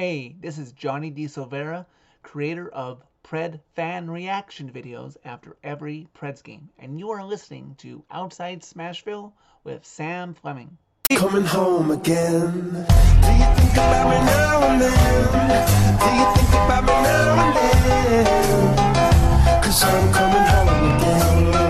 Hey, this is Johnny D. Silvera, creator of Pred fan reaction videos after every Preds game, and you are listening to Outside Smashville with Sam Fleming. Coming home again. Do you think about me now and then? Do you think about me now and then? Cause I'm coming home again.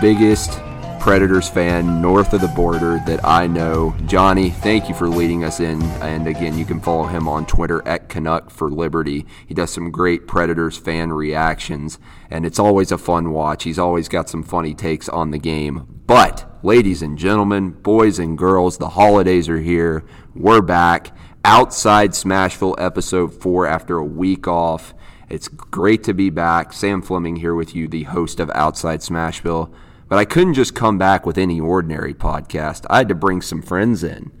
Biggest Predators fan north of the border that I know. Johnny, thank you for leading us in. And again, you can follow him on Twitter at Canuck for Liberty. He does some great Predators fan reactions, and it's always a fun watch. He's always got some funny takes on the game. But, ladies and gentlemen, boys and girls, the holidays are here. We're back. Outside Smashville episode four after a week off. It's great to be back. Sam Fleming here with you, the host of Outside Smashville. But I couldn't just come back with any ordinary podcast. I had to bring some friends in.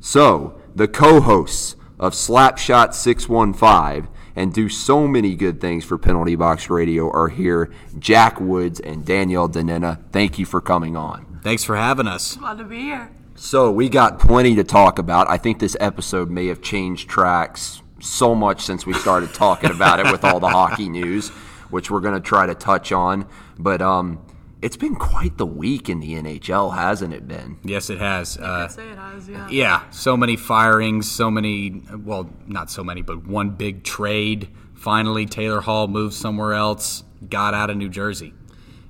So, the co hosts of Slapshot 615 and do so many good things for Penalty Box Radio are here Jack Woods and Danielle Danena. Thank you for coming on. Thanks for having us. Glad to be here. So, we got plenty to talk about. I think this episode may have changed tracks so much since we started talking about it with all the hockey news, which we're going to try to touch on. But um, it's been quite the week in the NHL, hasn't it been? Yes, it has. Uh, I'd say it has, yeah. yeah, so many firings, so many, well, not so many, but one big trade. Finally, Taylor Hall moved somewhere else, got out of New Jersey.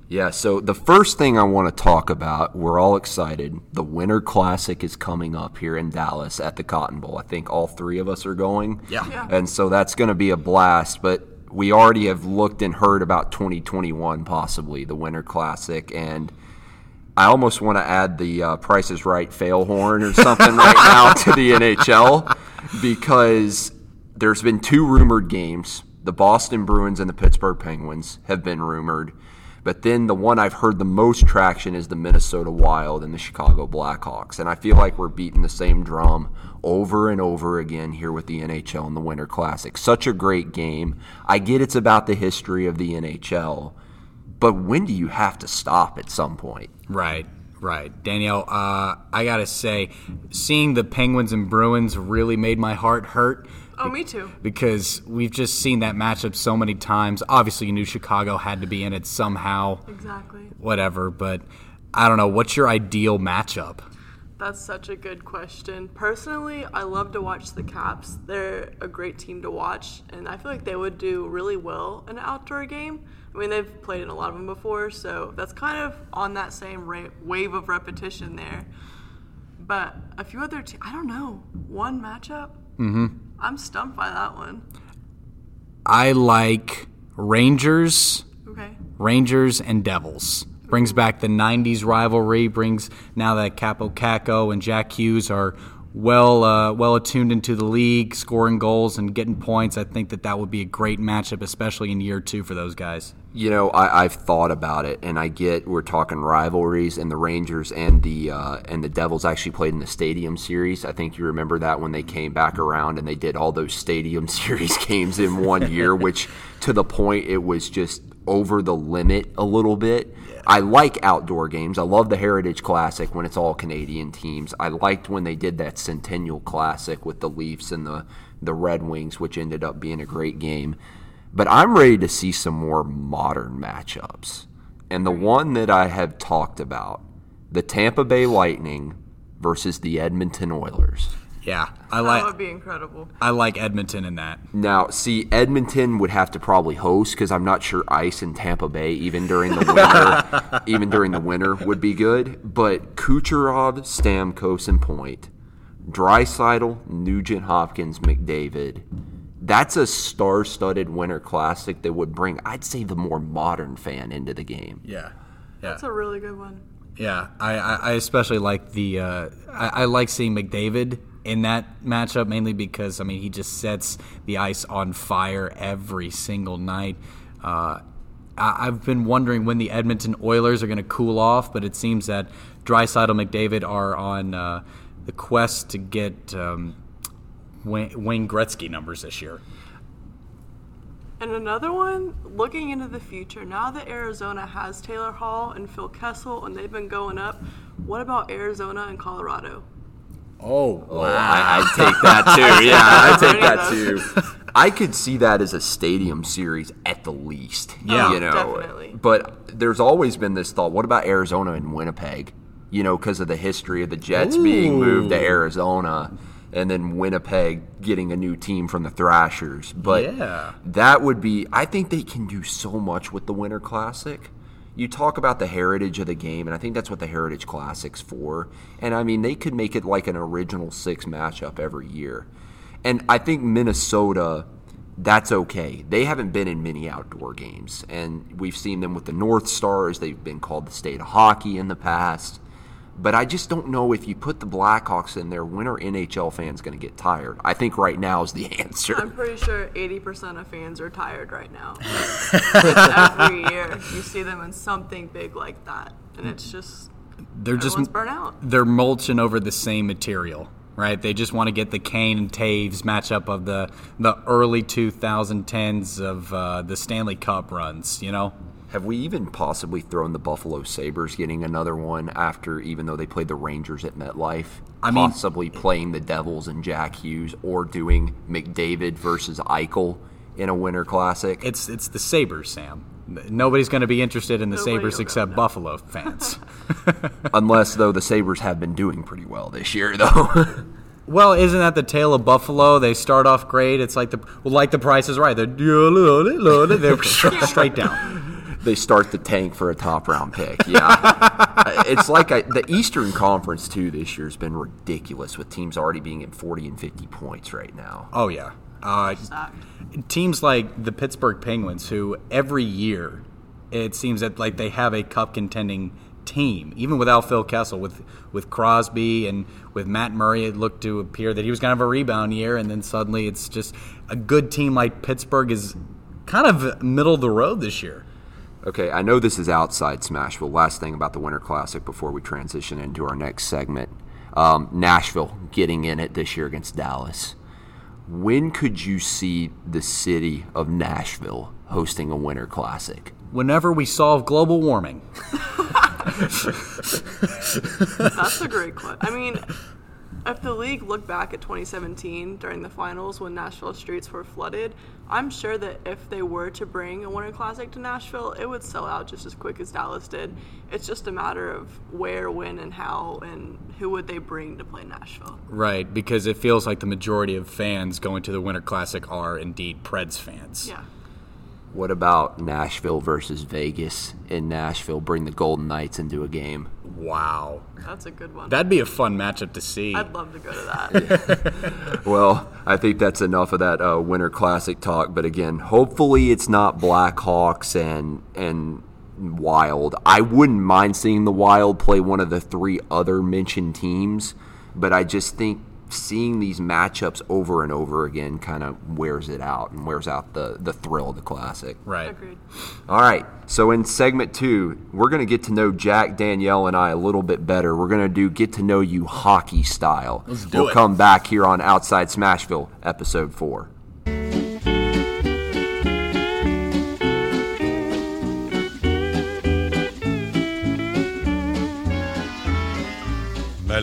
Yeah, so the first thing I want to talk about, we're all excited. The Winter Classic is coming up here in Dallas at the Cotton Bowl. I think all three of us are going. Yeah. Yeah. And so that's going to be a blast, but we already have looked and heard about 2021 possibly, the Winter Classic, and I almost want to add the uh, Price is Right fail horn or something right now to the NHL because there's been two rumored games. The Boston Bruins and the Pittsburgh Penguins have been rumored. But then the one I've heard the most traction is the Minnesota Wild and the Chicago Blackhawks. And I feel like we're beating the same drum over and over again here with the NHL and the Winter Classic. Such a great game. I get it's about the history of the NHL, but when do you have to stop at some point? Right, right. Danielle, uh, I got to say, seeing the Penguins and Bruins really made my heart hurt. Oh, me too. Because we've just seen that matchup so many times. Obviously, you knew Chicago had to be in it somehow, Exactly. whatever, but I don't know. What's your ideal matchup? That's such a good question. Personally, I love to watch the Caps. They're a great team to watch, and I feel like they would do really well in an outdoor game. I mean, they've played in a lot of them before, so that's kind of on that same ra- wave of repetition there. But a few other teams, I don't know. One matchup? Mm-hmm. I'm stumped by that one. I like Rangers, Okay. Rangers and Devils. Brings back the '90s rivalry. Brings now that Kaapo Kakko and Jack Hughes are well uh, well attuned into the league, scoring goals and getting points. I think that that would be a great matchup, especially in year two for those guys. You know, I, I've thought about it, and I get we're talking rivalries, and the Rangers and the uh, and the Devils actually played in the Stadium Series. I think you remember that when they came back around and they did all those Stadium Series games in one year, which to the point it was just over the limit a little bit. I like outdoor games. I love the Heritage Classic when it's all Canadian teams. I liked when they did that Centennial Classic with the Leafs and the the Red Wings, which ended up being a great game. But I'm ready to see some more modern matchups. And the mm-hmm. one that I have talked about, the Tampa Bay Lightning versus the Edmonton Oilers. Yeah, I like. That like would be incredible. I like Edmonton in that. Now, see, Edmonton would have to probably host because I'm not sure ice in Tampa Bay, even during the winter, even during the winter, would be good. But Kucherov, Stamkos, and Point, Draisaitl, Nugent, Hopkins, McDavid. That's a star-studded winter classic that would bring, I'd say, the more modern fan into the game. Yeah, yeah. That's a really good one. Yeah, I, I I especially like the uh, I, I like seeing McDavid in that matchup mainly because I mean he just sets the ice on fire every single night. Uh, I, I've been wondering when the Edmonton Oilers are going to cool off, but it seems that Draisaitl McDavid are on uh, the quest to get um, Wayne, Wayne Gretzky numbers this year. And another one, looking into the future, now that Arizona has Taylor Hall and Phil Kessel and they've been going up, what about Arizona and Colorado? Oh, Oh, I, I take that too. Yeah, I take that too. I could see that as a stadium series at the least. Yeah. you know. Definitely. But there's always been this thought: what about Arizona and Winnipeg? You know, because of the history of the Jets being moved to Arizona, and then Winnipeg getting a new team from the Thrashers. But Yeah. that would be. I think they can do so much with the Winter Classic. You talk about the heritage of the game, and I think that's what the Heritage Classic's for. And I mean, they could make it like an original six matchup every year. And I think Minnesota, that's okay. They haven't been in many outdoor games, and we've seen them with the North Stars. They've been called the state of hockey in the past. But I just don't know if you put the Blackhawks in there, when are NHL fans going to get tired? I think right now is the answer. I'm pretty sure 80% of fans are tired right now. Every year, you see them in something big like that, and it's just they're just everyone's burnt out. they're mulching over the same material, right? They just want to get the Kane and Toews matchup of the the early 2010s of uh, the Stanley Cup runs. You know, Have we even possibly thrown the Buffalo Sabres getting another one after, even though they played the Rangers at MetLife? I mean- possibly playing the Devils and Jack Hughes, or doing McDavid versus Eichel in a Winter Classic. it's it's the Sabres, Sam. Nobody's going to be interested in the Nobody Sabres except no. Buffalo fans. Unless, though, the Sabres have been doing pretty well this year, though. well, isn't that the tale of Buffalo? They start off great. It's like the well, like the Price is Right. They're they're straight down. They start the tank for a top round pick. Yeah, it's like I, the Eastern Conference too. This year has been ridiculous with teams already being at forty and fifty points right now. Oh yeah. Uh, teams like the Pittsburgh Penguins, who every year it seems that like they have a cup contending team, even without Phil Kessel, with with Crosby and with Matt Murray, it looked to appear that he was kind of a rebound year, and then suddenly it's just a good team like Pittsburgh is kind of middle of the road this year. Okay, I know this is outside Smashville. Last thing about the Winter Classic before we transition into our next segment. Um, Nashville getting in it this year against Dallas. When could you see the city of Nashville hosting a Winter Classic? Whenever we solve global warming, That's a great question. I mean, if the league looked back at 2017 during the finals when Nashville streets were flooded, I'm sure that if they were to bring a Winter Classic to Nashville, it would sell out just as quick as Dallas did. It's just a matter of where, when, and how, and who would they bring to play Nashville. right? Because it feels like the majority of fans going to the Winter Classic are indeed Preds fans. Yeah. What about Nashville versus Vegas in Nashville? Bring the Golden Knights into a game. Wow. That's a good one. That'd be a fun matchup to see. I'd love to go to that. Well, I think that's enough of that uh, Winter Classic talk. But again, hopefully it's not Blackhawks and and Wild. I wouldn't mind seeing the Wild play one of the three other mentioned teams, but I just think seeing these matchups over and over again kind of wears it out and wears out the the thrill of the classic. right. Agreed. All right. So in segment two, we're going to get to know Jack, Danielle, and I a little bit better. We're going to do get to know you hockey style. Let's do we'll it. come back here on Outside Smashville, episode four.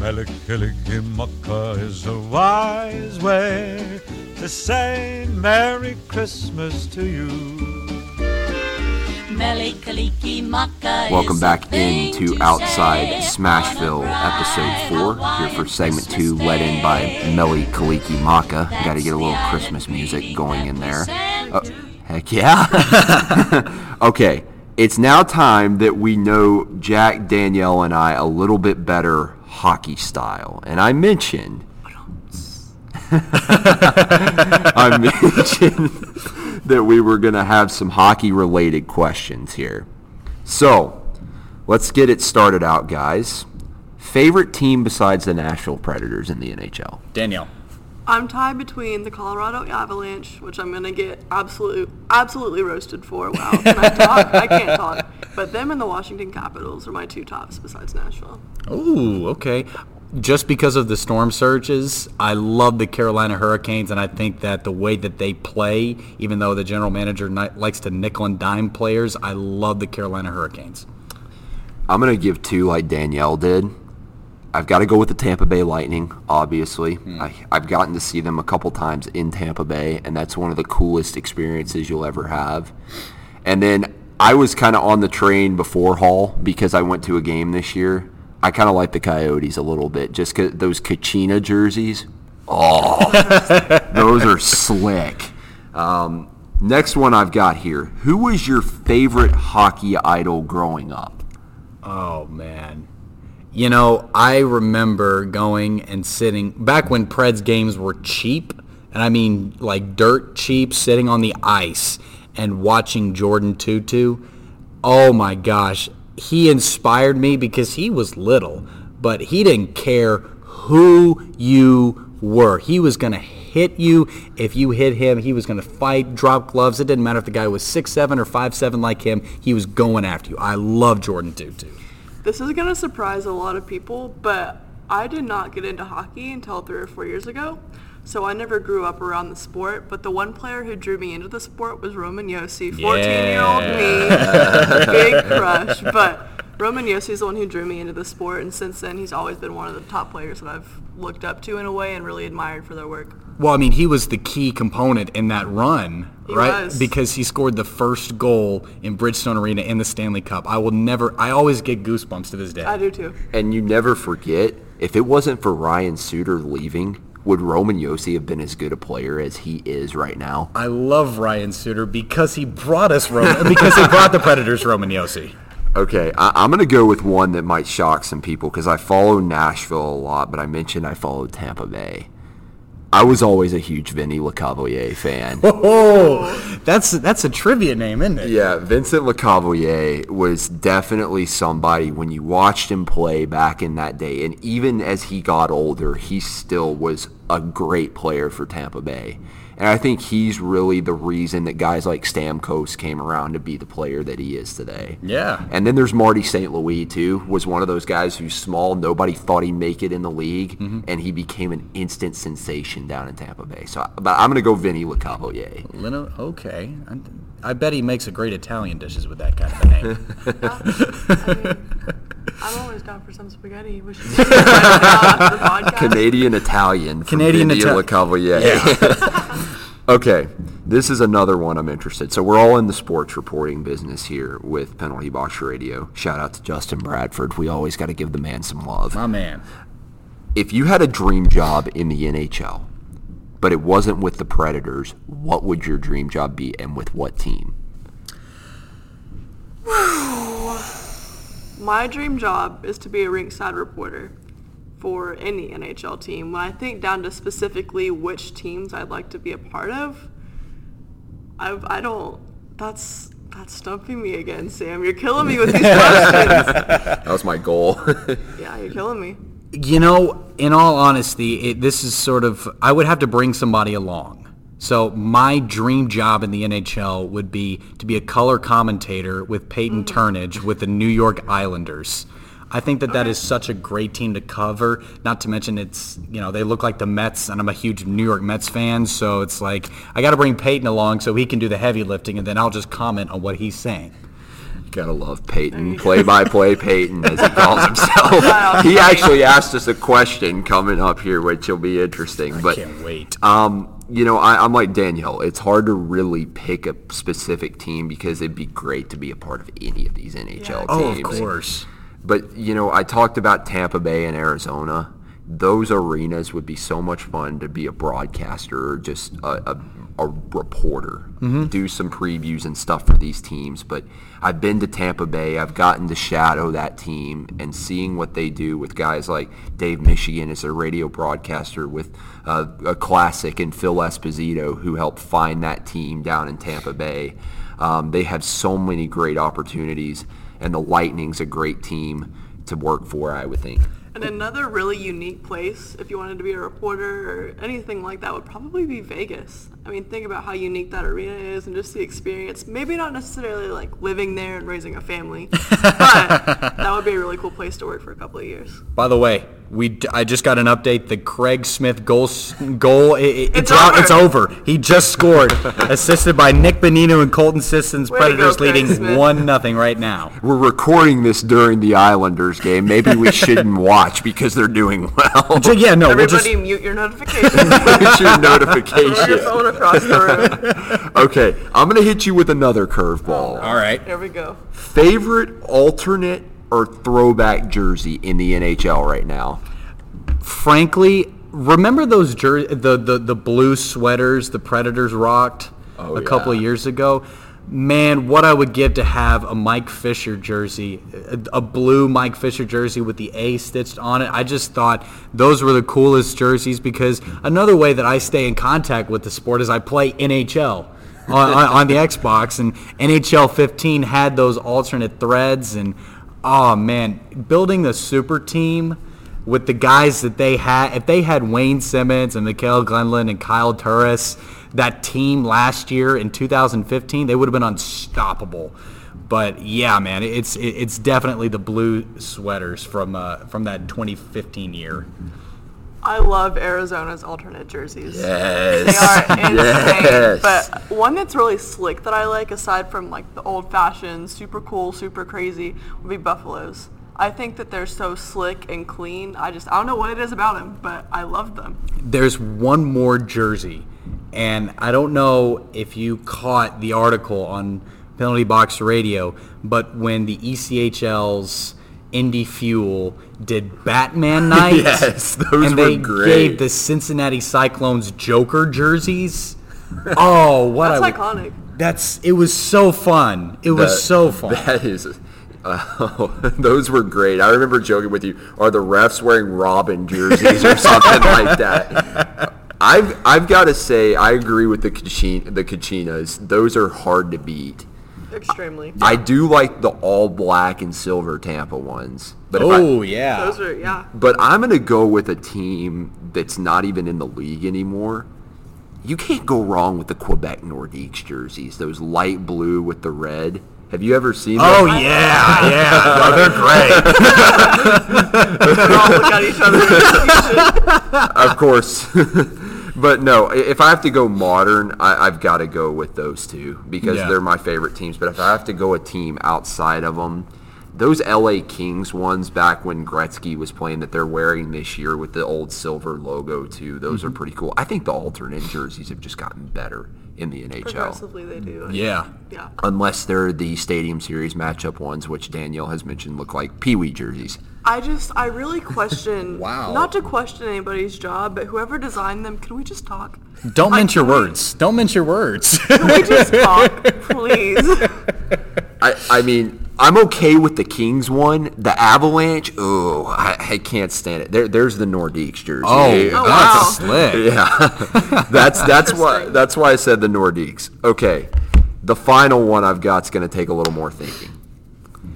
Mele Kalikimaka is a wise way to say Merry Christmas to you. Welcome back into Outside Smashville, episode four. Here for segment two, led in by Mele Kalikimaka. Got to get a little Christmas music going in there. Oh, heck yeah. okay, it's now time that we know Jack, Danielle, and I a little bit better hockey style. And I mentioned I mentioned that we were going to have some hockey related questions here. So, let's get it started out, guys. Favorite team besides the Nashville Predators in the NHL? Danielle. I'm tied between the Colorado Avalanche, which I'm gonna get absolutely absolutely roasted for. Wow, can I talk? I can't talk. But them and the Washington Capitals are my two tops besides Nashville. Ooh, okay. Just because of the storm surges, I love the Carolina Hurricanes, and I think that the way that they play, even though the general manager ni- likes to nickel and dime players, I love the Carolina Hurricanes. I'm going to give two like Danielle did. I've got to go with the Tampa Bay Lightning, obviously. I, I've gotten to see them a couple times in Tampa Bay, and that's one of the coolest experiences you'll ever have. And then I was kind of on the train before Hall because I went to a game this year. I kind of like the Coyotes a little bit, just cause those Kachina jerseys. Oh, those are slick. Um, next one I've got here. Who was your favorite hockey idol growing up? Oh man. You know, I remember going and sitting back when Preds games were cheap, and I mean like dirt cheap, sitting on the ice and watching Jordin Tootoo. Oh my gosh, he inspired me because he was little, but he didn't care who you were. He was going to hit you. If you hit him, he was going to fight, drop gloves. It didn't matter if the guy was six seven or five seven like him. He was going after you. I love Jordin Tootoo. This is gonna surprise a lot of people, but I did not get into hockey until three or four years ago. So I never grew up around the sport, but the one player who drew me into the sport was Roman Josi, 14-year-old me, big crush. But Roman Josi is the one who drew me into the sport, and since then he's always been one of the top players that I've looked up to in a way and really admired for their work. Well, I mean, he was the key component in that run, He right? was. Because he scored the first goal in Bridgestone Arena in the Stanley Cup. I will never, I always get goosebumps to this day. I do too. And you never forget, if it wasn't for Ryan Suter leaving, would Roman Josi have been as good a player as he is right now? I love Ryan Suter because he brought us Roman, because he brought the Predators Roman Josi. Okay, I, I'm going to go with one that might shock some people because I follow Nashville a lot, but I mentioned I followed Tampa Bay. I was always a huge Vinny LeCavalier fan. Oh, that's that's a trivia name, isn't it? Yeah, Vincent LeCavalier was definitely somebody when you watched him play back in that day, and even as he got older, he still was a great player for Tampa Bay. And I think he's really the reason that guys like Stamkos came around to be the player that he is today. Yeah. And then there's Marty St. Louis too, was one of those guys who's small, nobody thought he'd make it in the league, mm-hmm. and he became an instant sensation down in Tampa Bay. So, but I'm gonna go Vinny LeCavalier. Lino, okay. I, I bet he makes a great Italian dishes with that kind of a name. I mean, I'm always down for some spaghetti. We should do that the. Canadian Italian. From Canadian Vinny Italian. LeCavalier. okay, this is another one I'm interested. So we're all in the sports reporting business here with Penalty Box Radio. Shout out to Justin Bradford. We always got to give the man some love. My man. If you had a dream job in the NHL, but it wasn't with the Predators, what would your dream job be, and with what team? My dream job is to be a rinkside reporter for any NHL team. When I think down to specifically which teams I'd like to be a part of, I, I don't. That's that's stumping me again, Sam. You're killing me with these questions. That was my goal. yeah, you're killing me. You know, in all honesty, it, this is sort of I would have to bring somebody along. So my dream job in the NHL would be to be a color commentator with Peyton Turnage with the New York Islanders. I think that that is such a great team to cover. Not to mention it's you know they look like the Mets, and I'm a huge New York Mets fan. So it's like I got to bring Peyton along so he can do the heavy lifting, and then I'll just comment on what he's saying. Gotta love Peyton, play-by-play Peyton, as he calls himself. he actually asked us a question coming up here, which will be interesting. But Can't wait. Um, you know, I, I'm like Danielle. It's hard to really pick a specific team because it'd be great to be a part of any of these NHL Yeah. oh, of course. But you know, I talked about Tampa Bay and Arizona. those arenas would be so much fun to be a broadcaster or just a, a, a reporter. Do some previews and stuff for these teams. But I've been to Tampa Bay. I've gotten to shadow that team and seeing what they do with guys like Dave Mishkin as a radio broadcaster with uh, a classic and Phil Esposito who helped find that team down in Tampa Bay. Um, they have so many great opportunities, and the Lightning's a great team to work for, I would think. And another really unique place, if you wanted to be a reporter or anything like that, would probably be Vegas. I mean, think about how unique that arena is and just the experience. Maybe not necessarily like living there and raising a family, but that would be a really cool place to work for a couple of years. By the way, we d- I just got an update. The Craig Smith goal goal i- i- it's, It's out, over. it's over. He just scored, assisted by Nick Bonino and Colton Sissons. Way to go, Predators leading one nothing right now. We're recording this during the Islanders game. Maybe we shouldn't watch because they're doing well. Yeah, no, we'll just Everybody mute your notifications. It's your Throw your notification. Phone across the room. Okay, I'm gonna hit you with another curveball. all right. There we go. Favorite alternate or throwback jersey in the NHL right now? Frankly, remember those jer- the, the the blue sweaters the Predators rocked Oh, a couple yeah. of years ago? Man, what I would give to have a Mike Fisher jersey, a, blue Mike Fisher jersey with the A stitched on it. I just thought those were the coolest jerseys because another way that I stay in contact with the sport is I play NHL. on, on, on the Xbox and NHL 15 had those alternate threads and oh man, building the super team with the guys that they had, if they had Wayne Simmonds and Mikael Granlund and Kyle Turris, that team last year in 2015, they would have been unstoppable. But yeah, man, it's it's definitely the blue sweaters from uh, from that 2015 year. I love Arizona's alternate jerseys. They Yes. are insane. Yes. But one that's really slick that I like, aside from like the old fashioned, super cool, super crazy, would be Buffaloes. I think that they're so slick and clean. I just I don't know what it is about them, but I love them. There's one more jersey, and I don't know if you caught the article on Penalty Box Radio, but when the ECHL's Indy Fuel did Batman Night, Yes, those and were they great. gave the Cincinnati Cyclones Joker jerseys. Oh, what That's I would- iconic. That's it was so fun. It was That- so fun. That is. Uh, those were great. I remember joking with you. Are the refs wearing Robin jerseys or something like that? I've I've got to say I agree with the Kachin, the Kachinas. Those are hard to beat. Extremely. I do like the all black and silver Tampa ones, but oh I, yeah. Those are yeah. but I'm gonna go with a team that's not even in the league anymore. You can't go wrong with the Quebec Nordiques jerseys. Those light blue with the red. Have you ever seen? oh those? yeah, yeah. No, they're great. They all look at each other. of course. but no, if I have to go modern, I, I've got to go with those two because Yeah. they're my favorite teams. But if I have to go a team outside of them, those LA Kings ones back when Gretzky was playing that they're wearing this year with the old silver logo too, those Mm-hmm. are pretty cool. I think the alternate jerseys have just gotten better in the NHL. Progressively, they do. Yeah. Yeah. Unless they're the Stadium Series matchup ones, which Danielle has mentioned look like Pee Wee jerseys. I just, I really question. Wow. Not to question anybody's job, but whoever designed them, can we just talk? Don't mince your words. Don't mince your words. Can we just talk, please? I, I mean, I'm okay with the Kings one. The Avalanche, oh, I, I can't stand it. There, there's the Nordiques jersey. oh, Oh, that's wow. slick. yeah, that's that's why that's why I said the Nordiques. Okay, the final one I've got is going to take a little more thinking.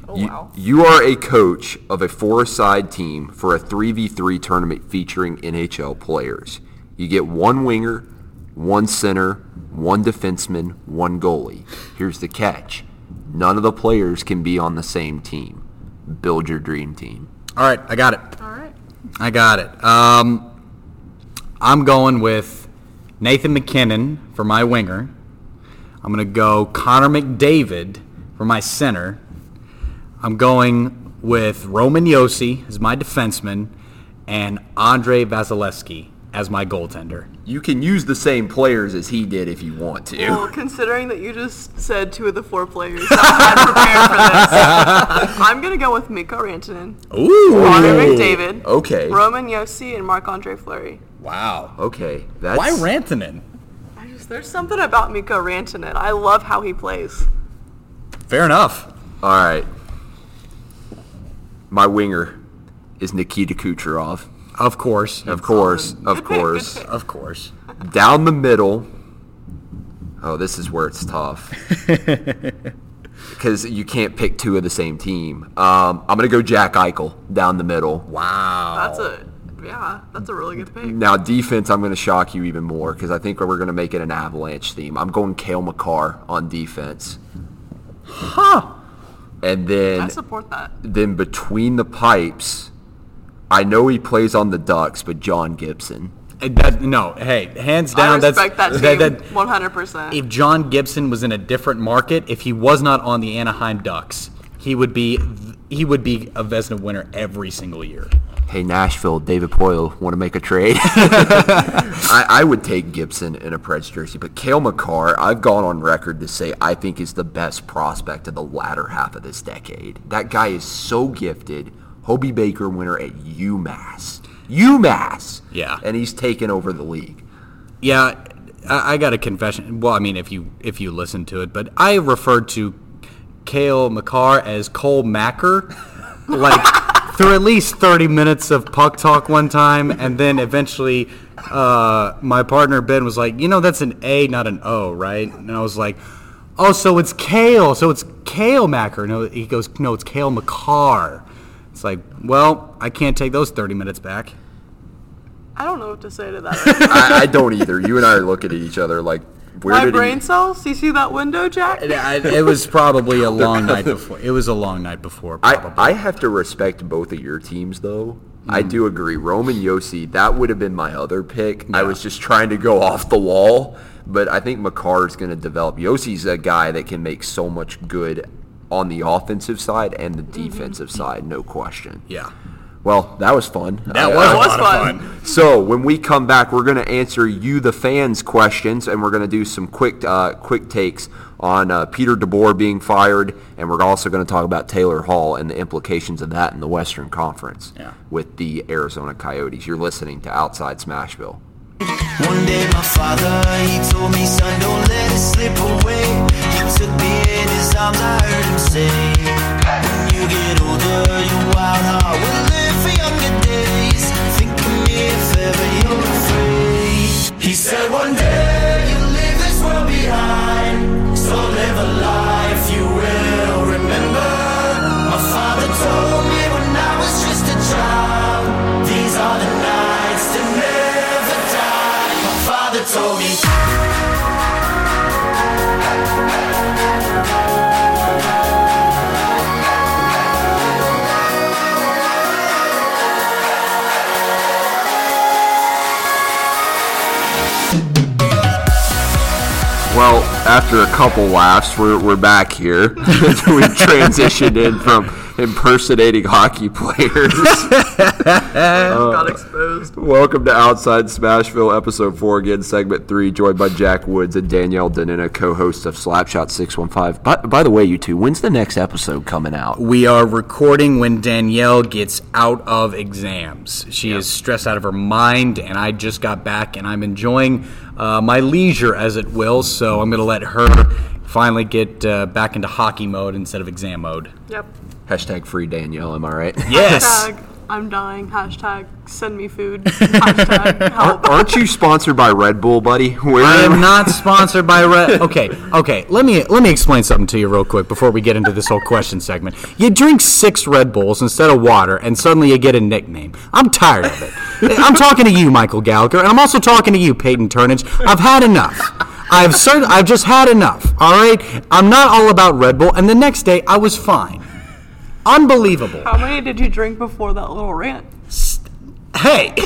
Oh You, wow. you are a coach of a four-side team for a 3v3 tournament featuring NHL players. You get one winger, one center, one defenseman, one goalie. Here's the catch. None of the players can be on the same team. Build your dream team. All right, I got it. All right. I got it. Um, I'm going with Nathan McKinnon for my winger. I'm going to go Connor McDavid for my center. I'm going with Roman Josi as my defenseman and Andre Vasilevskiy as my goaltender. You can use the same players as he did if you want to. Well, considering that you just said two of the four players, I'm prepared for this. I'm gonna go with Mikko Rantanen, Ooh. Connor McDavid, Okay. Roman Josi, and Marc-Andre Fleury. Wow. Okay. That's Why Rantanen? I just there's something about Mikko Rantanen. I love how he plays. Fair enough. All right. My winger is Nikita Kucherov. Of course. Of course, of course. Of course. Down the middle. Oh, this is where it's tough. Because you can't pick two of the same team. Um, I'm going to go Jack Eichel down the middle. Wow. That's a yeah, that's a really good pick. Now, defense, I'm going to shock you even more because I think we're going to make it an avalanche theme. I'm going Cale Makar on defense. Huh. And I then, support that. then between the pipes, I know he plays on the Ducks, but John Gibson. Uh, That, no, hey, hands I down. respect that that's that, that, 100%. if John Gibson was in a different market, if he was not on the Anaheim Ducks, he would be he would be a Vezina winner every single year. Hey, Nashville, David Poile, want to make a trade? I, I would take Gibson in a Preds jersey, but Cale Makar, I've gone on record to say I think is the best prospect of the latter half of this decade. That guy is so gifted. Hobey Baker winner at UMass. UMass! Yeah. And he's taken over the league. Yeah, I, I got a confession. Well, I mean, if you if you listen to it, but I referred to Cale Makar as Cole Macker, like through at least thirty minutes of puck talk one time, and then eventually, uh, my partner Ben was like, "You know, that's an A, not an O, right?" And I was like. Oh, so it's Kale. So it's Kale Macker. No, he goes, no, it's Cale Makar. It's like, well, I can't take those 30 minutes back. I don't know what to say to that. I, I don't either. You and I are looking at each other like, where My did brain he... cells. You see that window, Jack? I- It was probably a long night before. It was a long night before. Probably. I, I have to respect both of your teams, though. I mm. do agree. Roman Josi, that would have been my other pick. I was just trying to go off the wall, but I think Makar is going to develop. Josi's a guy that can make so much good on the offensive side and the defensive side, no question. yeah. Well, that was fun. That I- was, I- a was fun. fun. so when we come back, we're going to answer you, the fans, questions, and we're going to do some quick, uh, quick takes on uh, Peter DeBoer being fired, and we're also going to talk about Taylor Hall and the implications of that in the Western Conference Yeah. with the Arizona Coyotes. You're listening to Outside Smashville. One day my father, he told me, son, don't let it slip away. He took me in his arms, I heard him say, when you get after a couple laughs, we're, we're back here. we transitioned in from impersonating hockey players. Got exposed. Welcome to Outside Smashville, Episode 4, again, Segment 3, joined by Jack Woods and Danielle Danina, co-host of Slapshot 615. By, by the way, you two, when's the next episode coming out? We are recording when Danielle gets out of exams. She is stressed out of her mind, and I just got back, and I'm enjoying uh, my leisure, as it will. So I'm going to let her finally get uh, back into hockey mode instead of exam mode. Yep. Hashtag free Danielle, am I right? Yes. Hashtag I'm dying. Hashtag send me food. Hashtag help. Aren't you sponsored by Red Bull, buddy? Where I am not sponsored by Red. Okay, okay. Let me let me explain something to you real quick before we get into this whole question segment. You drink six Red Bulls instead of water, and suddenly you get a nickname. I'm tired of it. I'm talking to you, Michael Gallagher, and I'm also talking to you, Peyton Turnage. I've had enough. I've cert- I've just had enough. All right. I'm not all about Red Bull, and the next day I was fine. Unbelievable. How many did you drink before that little rant? Hey.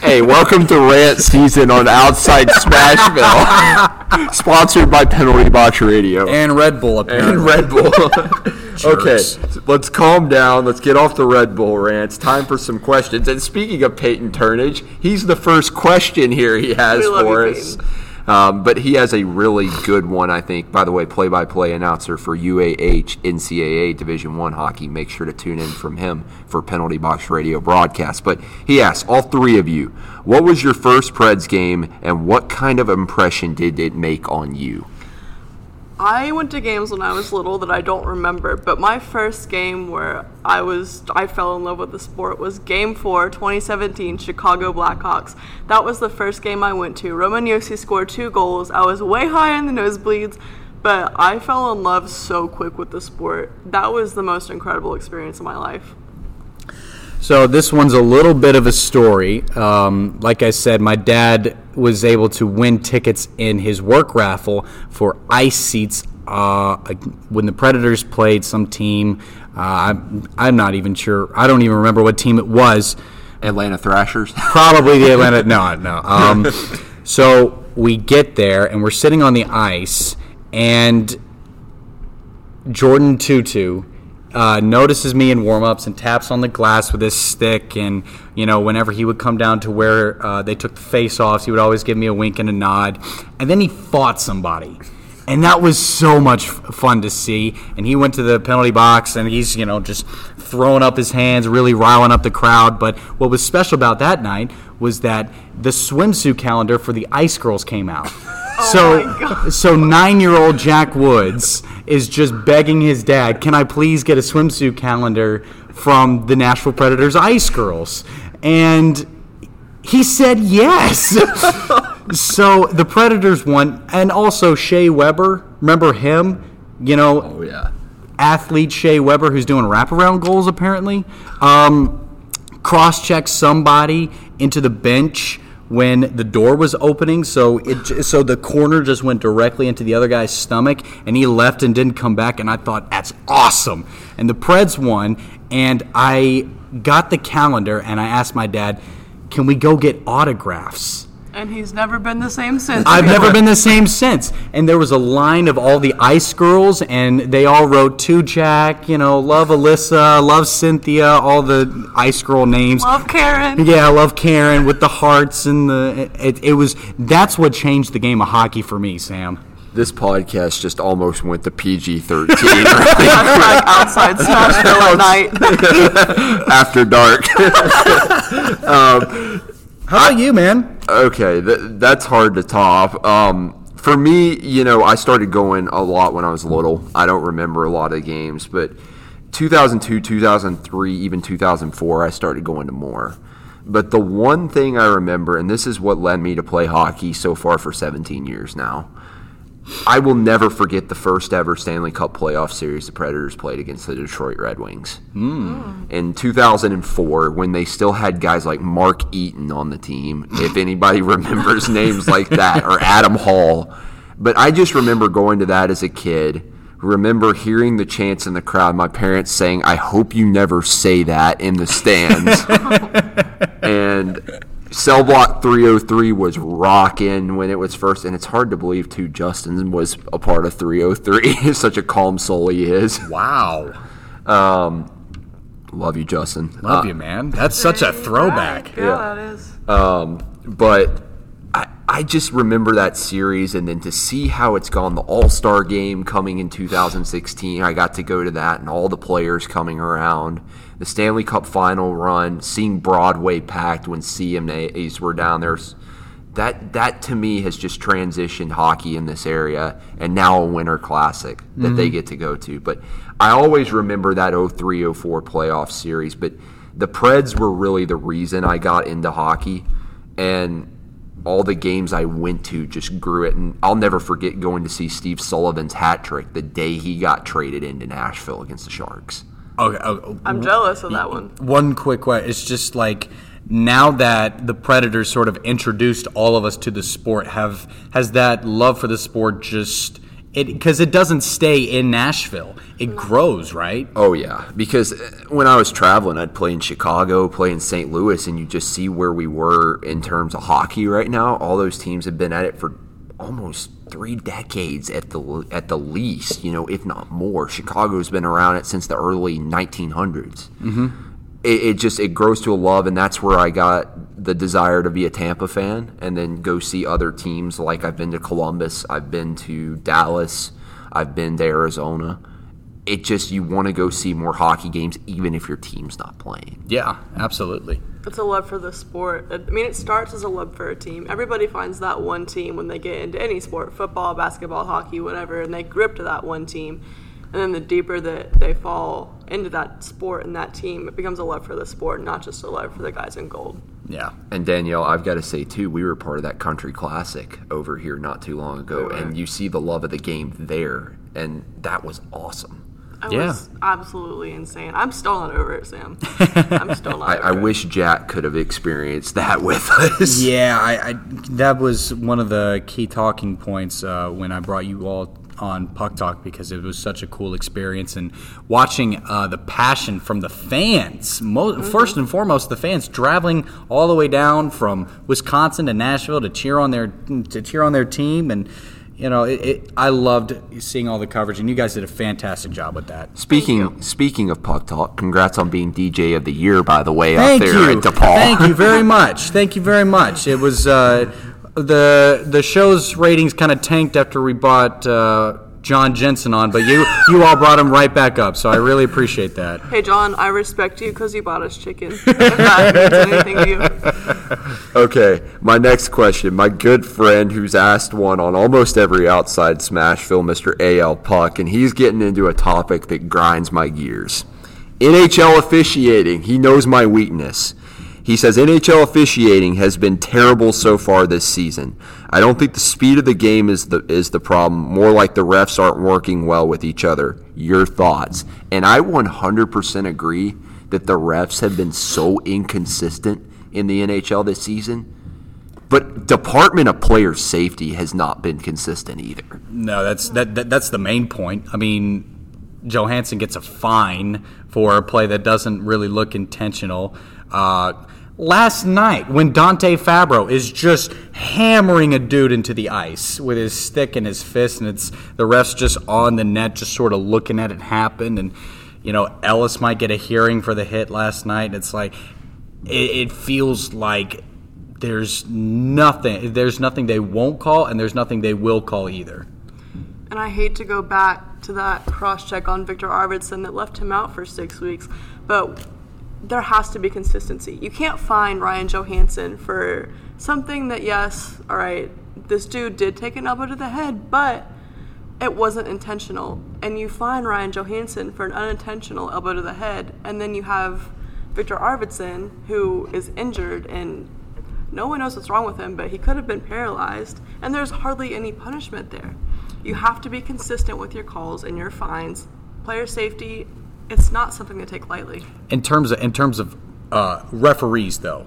Hey, welcome to rant season on Outside Smashville, sponsored by Penalty Box Radio and Red Bull apparently. and Red Bull. Okay, let's calm down. Let's get off the Red Bull rants. Time for some questions. And speaking of Peyton Turnage, he's the first question here he has We love for you, us. Um, but he has a really good one, I think. By the way, play-by-play announcer for UAH NCAA Division One hockey. Make sure to tune in from him for Penalty Box Radio broadcast. But he asks all three of you, what was your first Preds game, and what kind of impression did it make on you? I went to games when I was little that I don't remember, but my first game where I was I fell in love with the sport was Game 4, 2017 Chicago Blackhawks. That was the first game I went to. Roman Josi scored two goals. I was way high in the nosebleeds, but I fell in love so quick with the sport. That was the most incredible experience of my life. So this one's a little bit of a story. Um, like I said, my dad was able to win tickets in his work raffle for ice seats uh, when the Predators played some team. Uh, I'm, I'm not even sure. I don't even remember what team it was. Atlanta Thrashers. Probably the Atlanta. No, no. Um, so we get there and we're sitting on the ice, and Jordin Tootoo uh, notices me in warmups and taps on the glass with his stick. And you know, whenever he would come down to where uh, they took the face-offs, he would always give me a wink and a nod. And then he fought somebody. And that was so much fun to see. And he went to the penalty box and he's, you know, just throwing up his hands, really riling up the crowd. But what was special about that night was that the swimsuit calendar for the Ice Girls came out. so, so nine-year-old Jack Woods is just begging his dad, "Can I please get a swimsuit calendar from the Nashville Predators Ice Girls?" And he said yes. so the Predators won, and also Shea Weber. Remember him? You know, Oh yeah. athlete Shea Weber, who's doing wraparound goals apparently, um, cross checked somebody into the bench when the door was opening. So it so the corner just went directly into the other guy's stomach, and he left and didn't come back. And I thought that's awesome. And the Preds won, and I got the calendar, and I asked my dad, "Can we go get autographs?" And he's never been the same since. I've never been the same since. And there was a line of all the Ice Girls, and they all wrote to Jack, you know, love Alyssa, love Cynthia, all the Ice Girl names. Love Karen. Yeah, I love Karen with the hearts and the. It, it was that's what changed the game of hockey for me, Sam. This podcast just almost went to PG thirteen That's outside Smashville at night. after dark. Um, How about you, man? Okay, th- that's hard to top. Um, for me, you know, I started going a lot when I was little. I don't remember a lot of games, but 2002, 2003, even 2004, I started going to more. But the one thing I remember, and this is what led me to play hockey so far for 17 years now, I will never forget the first ever Stanley Cup playoff series the Predators played against the Detroit Red Wings. Hmm. In 2004, when they still had guys like Mark Eaton on the team, if anybody remembers names like that, or Adam Hall. But I just remember going to that as a kid, remember hearing the chants in the crowd, my parents saying, I hope you never say that in the stands. and Cell Block 303 was rocking when it was first, and it's hard to believe too. Justin was a part of 303. Such a calm soul he is. Wow, Um, love you, Justin. love Uh, you, man. That's such a throwback. Yeah, that is. Um, but I, just remember that series, and then to see how it's gone, the All Star game coming in 2016, I got to go to that, and all the players coming around. The Stanley Cup final run, seeing Broadway packed when CMAs were down there. That, that to me has just transitioned hockey in this area and now a winter classic that they mm-hmm. get to go to. But I always remember that 03 04 playoff series. But the Preds were really the reason I got into hockey and all the games I went to just grew it. And I'll never forget going to see Steve Sullivan's hat trick the day he got traded into Nashville against the Sharks. Okay, oh, I'm jealous of that one. one quick question. It's just like now that the Predators sort of introduced all of us to the sport, have has that love for the sport just it because it doesn't stay in Nashville. It grows, right? Oh yeah, because uh, when I was traveling, I'd play in Chicago, play in St. Louis, and you just see where we were in terms of hockey right now. All those teams have been at it for almost three decades at the at the least, you know, if not more. Chicago's been around it since the early 1900s. Mm-hmm. It, it just it grows to a love, and that's where I got the desire to be a Tampa fan, and then go see other teams. Like I've been to Columbus, I've been to Dallas, I've been to Arizona. It just you want to go see more hockey games, even if your team's not playing. Yeah, absolutely. It's a love for the sport. I mean, it starts as a love for a team. Everybody finds that one team when they get into any sport football, basketball, hockey, whatever and they grip to that one team. And then the deeper that they fall into that sport and that team, it becomes a love for the sport, not just a love for the guys in gold. Yeah. And Danielle, I've got to say too, we were part of that country classic over here not too long ago, We were. and you see the love of the game there, and that was awesome. It Yeah. was absolutely insane. I'm still not over it, Sam. I'm still not I, I wish Jack could have experienced that with us. Yeah, I, I that was one of the key talking points uh, when I brought you all on Puck Talk because it was such a cool experience and watching uh, the passion from the fans. Mo- First and foremost, the fans traveling all the way down from Wisconsin to Nashville to cheer on their to cheer on their team and. You know, it, it, I loved seeing all the coverage, and you guys did a fantastic job with that. Speaking speaking of puck talk, congrats on being DJ of the year, by the way, Thank out there you. at DePaul. Thank you very much. Thank you very much. It was uh, the the show's ratings kind of tanked after we bought uh, John Jensen on, but you you all brought him right back up. So I really appreciate that. Hey, John, I respect you because you bought us chicken. if that means anything to you. Okay, my next question. My good friend who's asked one on almost every outside Smashville, Mr. AL Puck, and he's getting into a topic that grinds my gears. NHL officiating. He knows my weakness. He says NHL officiating has been terrible so far this season. I don't think the speed of the game is the is the problem. More like the refs aren't working well with each other. Your thoughts? And I 100% agree that the refs have been so inconsistent in the NHL this season. But Department of Player Safety has not been consistent either. No, that's that, that that's the main point. I mean, Johansen gets a fine for a play that doesn't really look intentional. Uh, last night, when Dante Fabbro is just hammering a dude into the ice with his stick and his fist, and it's the refs just on the net, just sort of looking at it happen, and you know Ellis might get a hearing for the hit last night. It's like it, it feels like there's nothing there's nothing they won't call and there's nothing they will call either And I hate to go back to that cross check on Viktor Arvidsson that left him out for six weeks, but there has to be consistency. You can't find Ryan Johansen for something that, yes, all right, this dude did take an elbow to the head, but it wasn't intentional. And you find Ryan Johansen for an unintentional elbow to the head, and then you have Viktor Arvidsson, who is injured and no one knows what's wrong with him, but he could have been paralyzed, and there's hardly any punishment there. You have to be consistent with your calls and your fines. Player safety, it's not something to take lightly. in terms of in terms of uh, referees though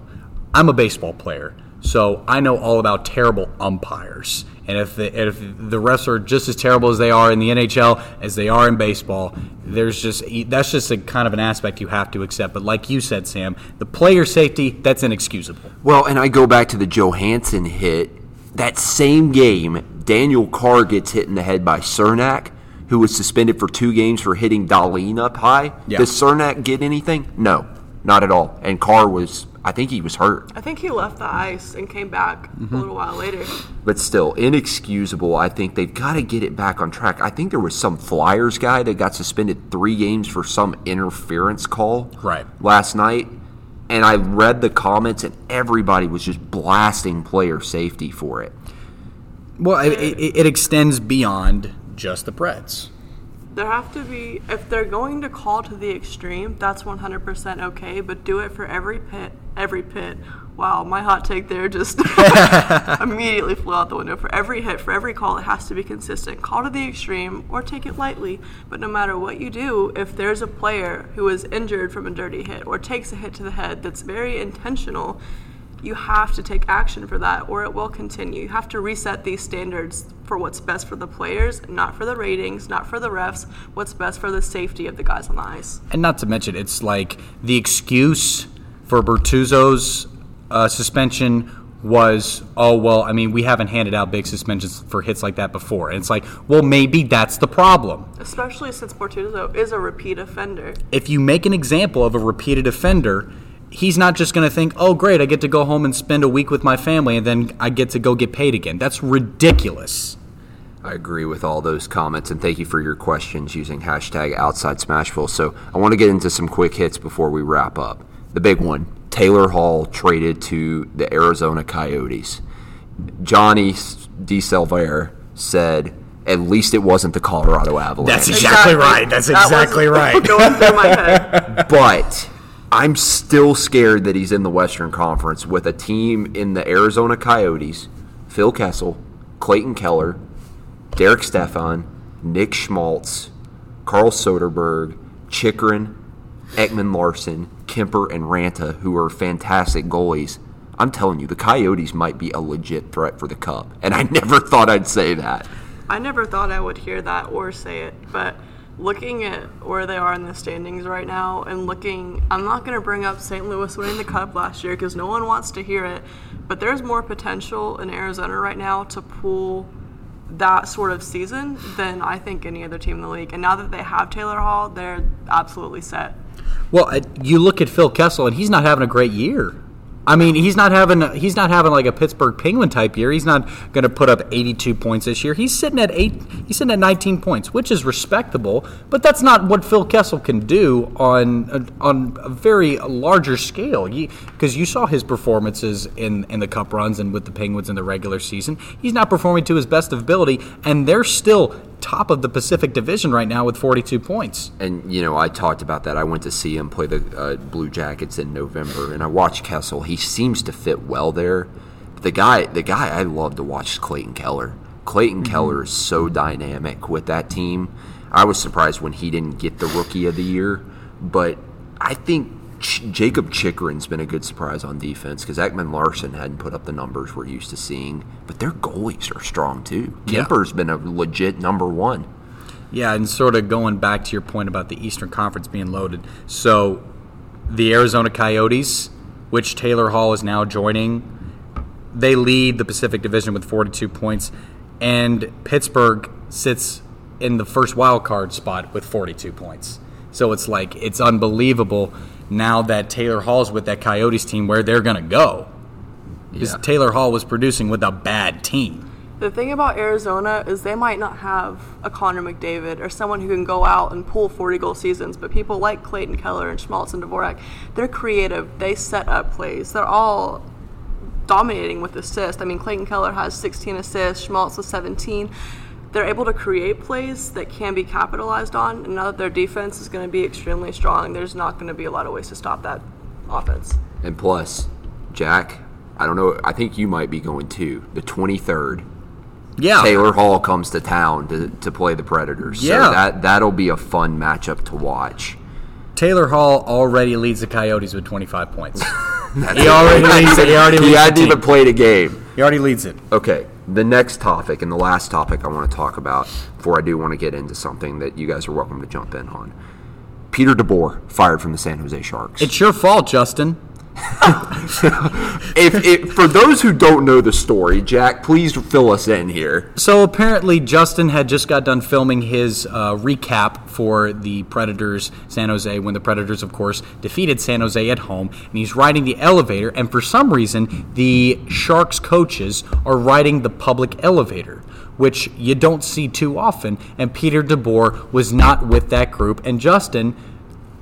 i'm a baseball player so i know all about terrible umpires and if the, if the refs are just as terrible as they are in the nhl as they are in baseball there's just that's just a kind of an aspect you have to accept but like you said sam the player safety that's inexcusable Well, and I go back to the Johansen hit. That same game, Daniel Carr gets hit in the head by Cernak, who was suspended for two games for hitting Darlene up high. Yeah. Does Cernak get anything? No, not at all. And Carr was, I think he was hurt. I think he left the ice and came back mm-hmm. a little while later. But still, inexcusable. I think they've got to get it back on track. I think there was some Flyers guy that got suspended three games for some interference call Right. last night. And I read the comments, and everybody was just blasting player safety for it. well it, it, it extends beyond just the preds There have to be, if they're going to call to the extreme, that's 100% okay, but do it for every pit, every pit. Wow, my hot take there just immediately flew out the window. For every hit, for every call, it has to be consistent. Call to the extreme or take it lightly, but no matter what you do, if there's a player who is injured from a dirty hit or takes a hit to the head that's very intentional, you have to take action for that or it will continue. You have to reset these standards for what's best for the players, not for the ratings, not for the refs, what's best for the safety of the guys on the ice. And not to mention, it's like the excuse for Bortuzzo's uh, suspension was, oh, well, I mean, we haven't handed out big suspensions for hits like that before. And it's like, well, maybe that's the problem. Especially since Bortuzzo is a repeat offender. If you make an example of a repeated offender, he's not just going to think, oh, great, I get to go home and spend a week with my family and then I get to go get paid again. That's ridiculous. I agree with all those comments, and thank you for your questions using hashtag outside Smashville. So I want to get into some quick hits before we wrap up. The big one Taylor Hall traded to the Arizona Coyotes. Johnny D. Silver said, at least it wasn't the Colorado Avalanche. That's exactly, right. That's That exactly right. Going through my head. but I'm still scared that he's in the Western Conference with a team in the Arizona Coyotes, Phil Kessel, Clayton Keller, Derek Stepan, Nick Schmaltz, Carl Soderberg, Chychrun, Ekman Larsson, Kuemper, and Raanta, who are fantastic goalies. I'm telling you, the Coyotes might be a legit threat for the Cup. And I never thought I'd say that. I never thought I would hear that or say it, but looking at where they are in the standings right now and looking, I'm not going to bring up St. Louis winning the Cup last year because no one wants to hear it, but there's more potential in Arizona right now to pull that sort of season than I think any other team in the league. And now that they have Taylor Hall, they're absolutely set. Well, you look at Phil Kessel, and he's not having a great year. I mean, he's not having he's not having like a Pittsburgh Penguin type year. He's not going to put up 82 points this year. He's sitting at eight. He's sitting at 19 points, which is respectable. But that's not what Phil Kessel can do on on a very larger scale. Because you, saw his performances in in the Cup runs and with the Penguins in the regular season. He's not performing to his best of ability, and they're still top of the Pacific Division right now with 42 points. And you know, I talked about that. I went to see him play the uh, Blue Jackets in November, and I watched Kessel. He seems to fit well there. The guy, the guy I love to watch is Clayton Keller. Clayton mm-hmm. Keller is so dynamic with that team. I was surprised when he didn't get the Rookie of the Year, but I think Ch- Jakob Chychrun's been a good surprise on defense because Ekman Larsson hadn't put up the numbers we're used to seeing, but their goalies are strong too. Yeah. Kuemper's been a legit number one. Yeah, and sort of going back to your point about the Eastern Conference being loaded. So the Arizona Coyotes, which Taylor Hall is now joining, they lead the Pacific Division with 42 points, and Pittsburgh sits in the first wild card spot with 42 points. So it's like it's unbelievable now that Taylor Hall's with that Coyotes team where they're going to go. Because yeah. Taylor Hall was producing with a bad team. The thing about Arizona is they might not have a Connor McDavid or someone who can go out and pull 40 goal seasons, but people like Clayton Keller and Schmaltz and Dvorak, they're creative. They set up plays. They're all dominating with assists. I mean, Clayton Keller has 16 assists, Schmaltz with 17 they're able to create plays that can be capitalized on. And now that their defense is going to be extremely strong, there's not going to be a lot of ways to stop that offense. And plus, Jack, I don't know. I think you might be going too. The 23rd. Yeah. Taylor Hall comes to town to, to play the Predators. Yeah. So that, that'll be a fun matchup to watch. Taylor Hall already leads the Coyotes with 25 points. he already leads it. He already leads He hadn't even played a game. He already leads it. Okay the next topic and the last topic I want to talk about before I do want to get into something that you guys are welcome to jump in on. Peter DeBoer fired from the San Jose Sharks. It's your fault, Justin. if, if, for those who don't know the story, Jack, please fill us in here. So apparently, Justin had just got done filming his uh, recap for the Predators San Jose when the Predators, of course, defeated San Jose at home, and he's riding the elevator. And for some reason, the Sharks coaches are riding the public elevator which you don't see too often. And Peter DeBoer was not with that group. And Justin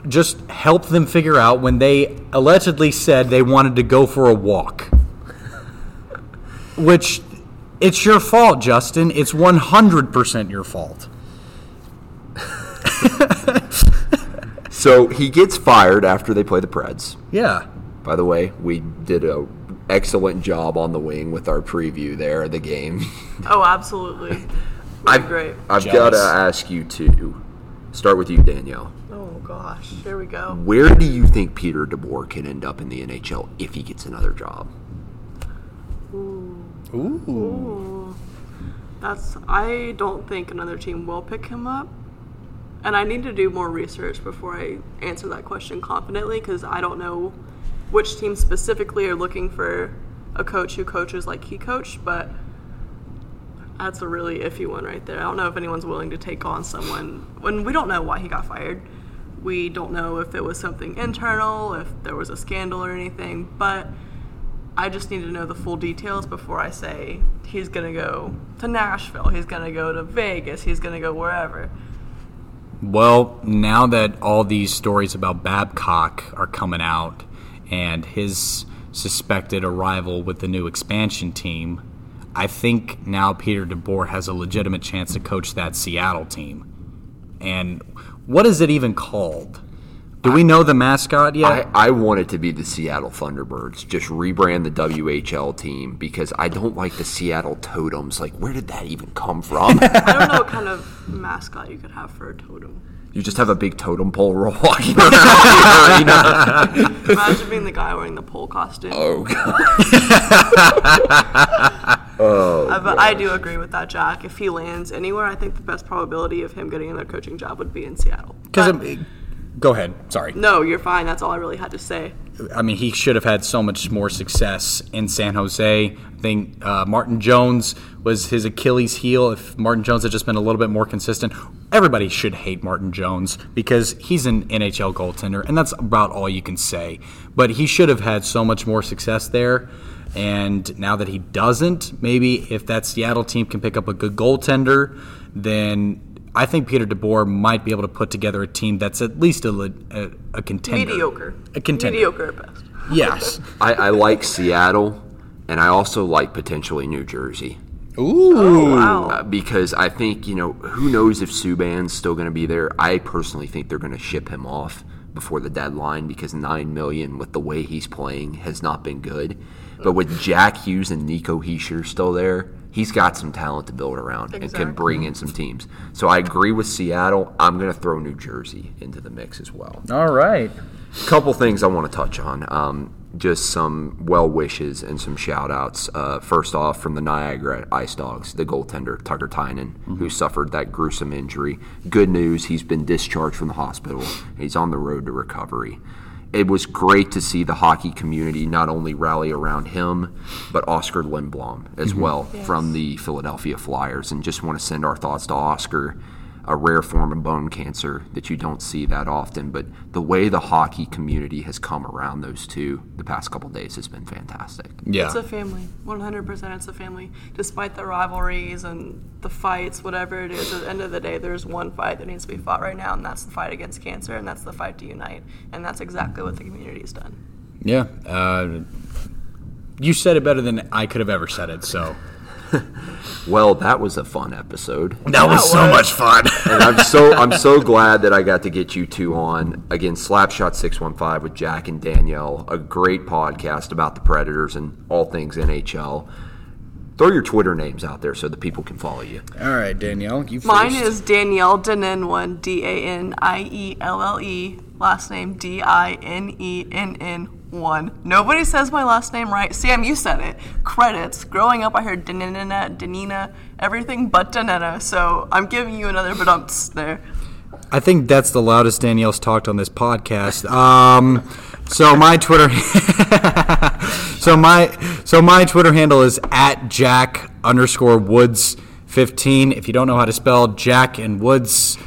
just help them figure out when they allegedly said they wanted to go for a walk. Which it's your fault, Justin. It's 100% your fault. so he gets fired after they play the Preds. Yeah. By the way, we did a excellent job on the wing with our preview there of the game. Oh, absolutely. I've, great. I've got to ask you to start with you, Danielle gosh, here we go. Where do you think Peter DeBoer can end up in the NHL if he gets another job? Ooh. Ooh. Ooh. That's. I don't think another team will pick him up, and I need to do more research before I answer that question confidently because I don't know which teams specifically are looking for a coach who coaches like he coached, but that's a really iffy one right there. I don't know if anyone's willing to take on someone when we don't know why he got fired. We don't know if it was something internal, if there was a scandal or anything, but I just need to know the full details before I say he's going to go to Nashville, he's going to go to Vegas, he's going to go wherever. Well, now that all these stories about Babcock are coming out and his suspected arrival with the new expansion team, I think now Peter DeBoer has a legitimate chance to coach that Seattle team. And what is it even called? Do we know the mascot yet? I, I want it to be the Seattle Thunderbirds. Just rebrand the WHL team because I don't like the Seattle Totems. Like, where did that even come from? I don't know what kind of mascot you could have for a totem. you just have a big totem pole roll walking around. you know? Imagine being the guy wearing the pole costume. Oh, God. Uh, but I do agree with that, Jack. If he lands anywhere, I think the best probability of him getting another coaching job would be in Seattle. Because go ahead. Sorry. no, you're fine. That's all I really had to say. I mean, he should have had so much more success in San Jose. I think uh, Martin Jones was his Achilles heel. If Martin Jones had just been a little bit more consistent, everybody should hate Martin Jones because he's an NHL goaltender, and that's about all you can say. But he should have had so much more success there. And now that he doesn't, maybe if that Seattle team can pick up a good goaltender, then I think Peter DeBoer might be able to put together a team that's at least a, a, a contender. Mediocre. A contender. Mediocre at best. Yes. I, I like Seattle, and I also like potentially New Jersey. Ooh. Wow. Uh, because I think, you know, who knows if Subban's still going to be there. I personally think they're going to ship him off before the deadline because 9 million with the way he's playing has not been good. But with Jack Hughes and Nico Hischier still there, he's got some talent to build around and can bring in some teams. So I agree with Seattle. I'm going to throw New Jersey into the mix as well. All right. couple things I want to touch on. Um, just some well wishes and some shout outs. Uh, first off, from the Niagara Ice Dogs, the goaltender, Tucker Tynan, who suffered that gruesome injury. Good news, he's been discharged from the hospital. He's on the road to recovery. It was great to see the hockey community not only rally around him, but Oskar Lindblom as mm-hmm. well from the Philadelphia Flyers. And just want to send our thoughts to Oskar a rare form of bone cancer that you don't see that often. But the way the hockey community has come around those two the past couple days has been fantastic. Yeah. It's a family. 100% it's a family. Despite the rivalries and the fights, whatever it is, at the end of the day, there's one fight that needs to be fought right now, and that's the fight against cancer, and that's the fight to unite. And that's exactly what the community's done. yeah. Uh, you said it better than I could have ever said it. So Well, that was a fun episode. that was so much fun. and I'm so I'm so glad that I got to get you two on again. Slapshot six one five with Jack and Danielle, a great podcast about the Predators and all things NHL. Throw your Twitter names out there so the people can follow you. All right, Danielle, you first. Mine is Danielle Denin one D A N I E L L E. Last name D I N E N N one. Nobody says my last name right. Sam, you said it. Credits. Growing up, I heard Danina, Danina, everything but Danina. So I'm giving you another badumps there. I think that's the loudest Danielle's talked on this podcast. Um, so my Twitter, so my so my Twitter handle is at Jack underscore Woods fifteen. If you don't know how to spell Jack and Woods,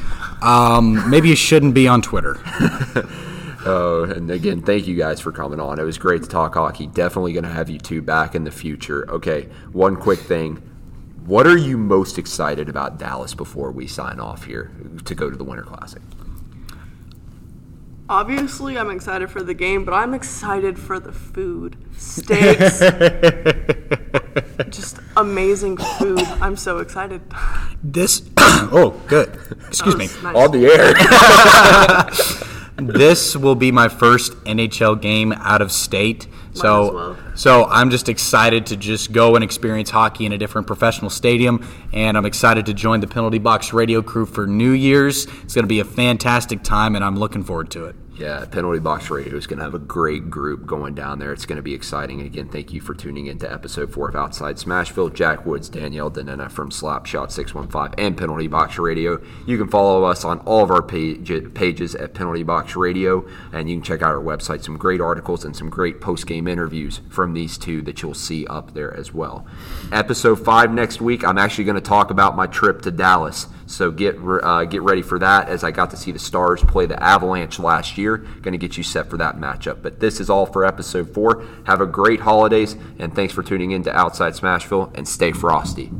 um, maybe you shouldn't be on Twitter. Oh, and again, thank you guys for coming on. It was great to talk hockey. Definitely going to have you two back in the future. Okay, one quick thing. What are you most excited about Dallas before we sign off here to go to the Winter Classic? Obviously, I'm excited for the game, but I'm excited for the food. Steaks. just amazing food. I'm so excited. This oh good, excuse me. That was nice. On the air. this will be my first NHL game out of state. So, well. so I'm just excited to just go and experience hockey in a different professional stadium, and I'm excited to join the Penalty Box radio crew for New Year's. It's going to be a fantastic time, and I'm looking forward to it. Yeah, Penalty Box Radio is going to have a great group going down there. It's going to be exciting. Again, thank you for tuning in to episode four of Outside Smashville. Jack Woods, Danielle Danena from Slapshot 615 and Penalty Box Radio. You can follow us on all of our page, pages at Penalty Box Radio, and you can check out our website. Some great articles and some great post game interviews from these two that you'll see up there as well. Episode five next week, I'm actually going to talk about my trip to Dallas. So get uh, get ready for that as I got to see the Stars play the Avalanche last year. Going to get you set for that matchup. But this is all for episode four. Have a great holidays and thanks for tuning in to Outside Smashville and stay frosty.